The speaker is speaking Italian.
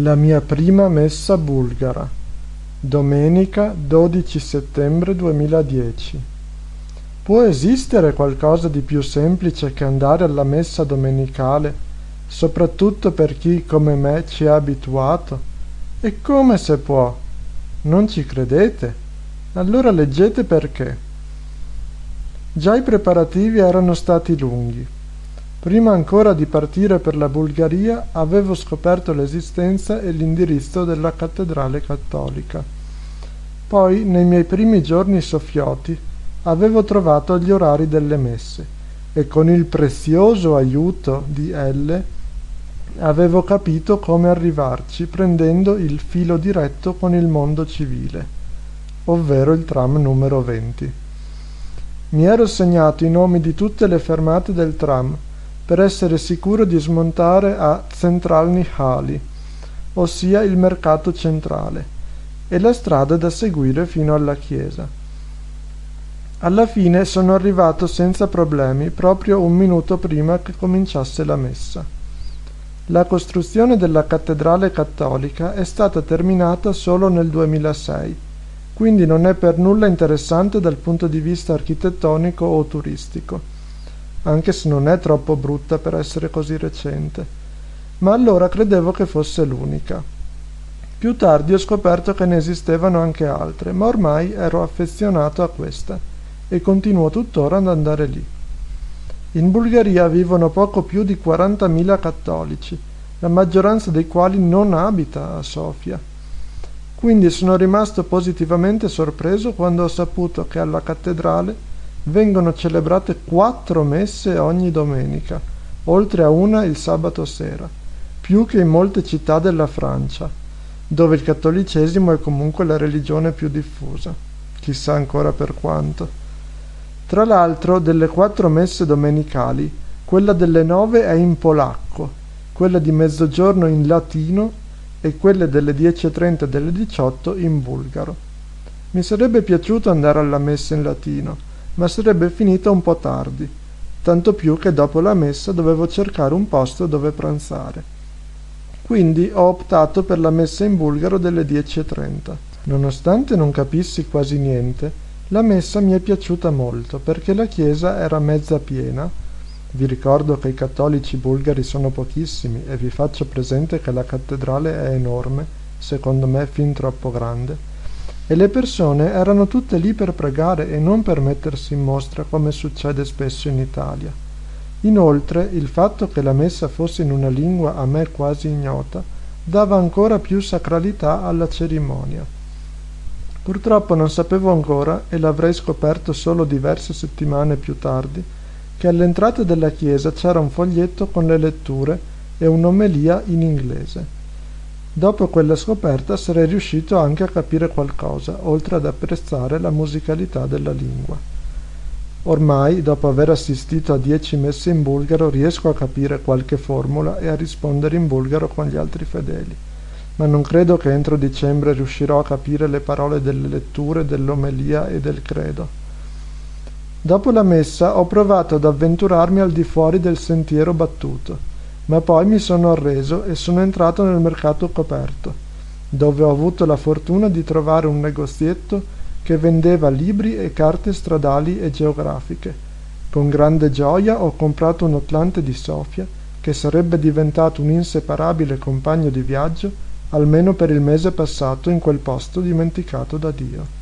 La mia prima messa bulgara. Domenica 12 settembre 2010. Può esistere qualcosa di più semplice che andare alla messa domenicale, soprattutto per chi come me ci è abituato? E come se può? Non ci credete? Allora leggete perché. Già i preparativi erano stati lunghi. Prima ancora di partire per la Bulgaria avevo scoperto l'esistenza e l'indirizzo della cattedrale cattolica. Poi, nei miei primi giorni soffioti, avevo trovato gli orari delle messe e con il prezioso aiuto di L avevo capito come arrivarci prendendo il filo diretto con il mondo civile, ovvero il tram numero 20. Mi ero segnato i nomi di tutte le fermate del tram per essere sicuro di smontare a Centralny Hali, ossia il mercato centrale, e la strada da seguire fino alla chiesa. Alla fine sono arrivato senza problemi proprio un minuto prima che cominciasse la messa. La costruzione della cattedrale cattolica è stata terminata solo nel 2006, quindi non è per nulla interessante dal punto di vista architettonico o turistico anche se non è troppo brutta per essere così recente. Ma allora credevo che fosse l'unica. Più tardi ho scoperto che ne esistevano anche altre, ma ormai ero affezionato a questa e continuo tuttora ad andare lì. In Bulgaria vivono poco più di 40.000 cattolici, la maggioranza dei quali non abita a Sofia. Quindi sono rimasto positivamente sorpreso quando ho saputo che alla cattedrale vengono celebrate quattro messe ogni domenica, oltre a una il sabato sera, più che in molte città della Francia, dove il cattolicesimo è comunque la religione più diffusa, chissà ancora per quanto. Tra l'altro, delle quattro messe domenicali, quella delle nove è in polacco, quella di mezzogiorno in latino e quelle delle 10.30 e delle 18 in bulgaro. Mi sarebbe piaciuto andare alla messa in latino, ma sarebbe finita un po' tardi, tanto più che dopo la messa dovevo cercare un posto dove pranzare. Quindi ho optato per la messa in bulgaro delle 10.30. Nonostante non capissi quasi niente, la messa mi è piaciuta molto perché la chiesa era mezza piena. Vi ricordo che i cattolici bulgari sono pochissimi e vi faccio presente che la cattedrale è enorme, secondo me fin troppo grande e le persone erano tutte lì per pregare e non per mettersi in mostra come succede spesso in Italia. Inoltre il fatto che la messa fosse in una lingua a me quasi ignota dava ancora più sacralità alla cerimonia. Purtroppo non sapevo ancora, e l'avrei scoperto solo diverse settimane più tardi, che all'entrata della chiesa c'era un foglietto con le letture e un'omelia in inglese. Dopo quella scoperta sarei riuscito anche a capire qualcosa, oltre ad apprezzare la musicalità della lingua. Ormai, dopo aver assistito a dieci messe in bulgaro, riesco a capire qualche formula e a rispondere in bulgaro con gli altri fedeli, ma non credo che entro dicembre riuscirò a capire le parole delle letture, dell'omelia e del credo. Dopo la messa ho provato ad avventurarmi al di fuori del sentiero battuto ma poi mi sono arreso e sono entrato nel mercato coperto, dove ho avuto la fortuna di trovare un negozietto che vendeva libri e carte stradali e geografiche. Con grande gioia ho comprato un Atlante di Sofia, che sarebbe diventato un inseparabile compagno di viaggio, almeno per il mese passato in quel posto dimenticato da Dio.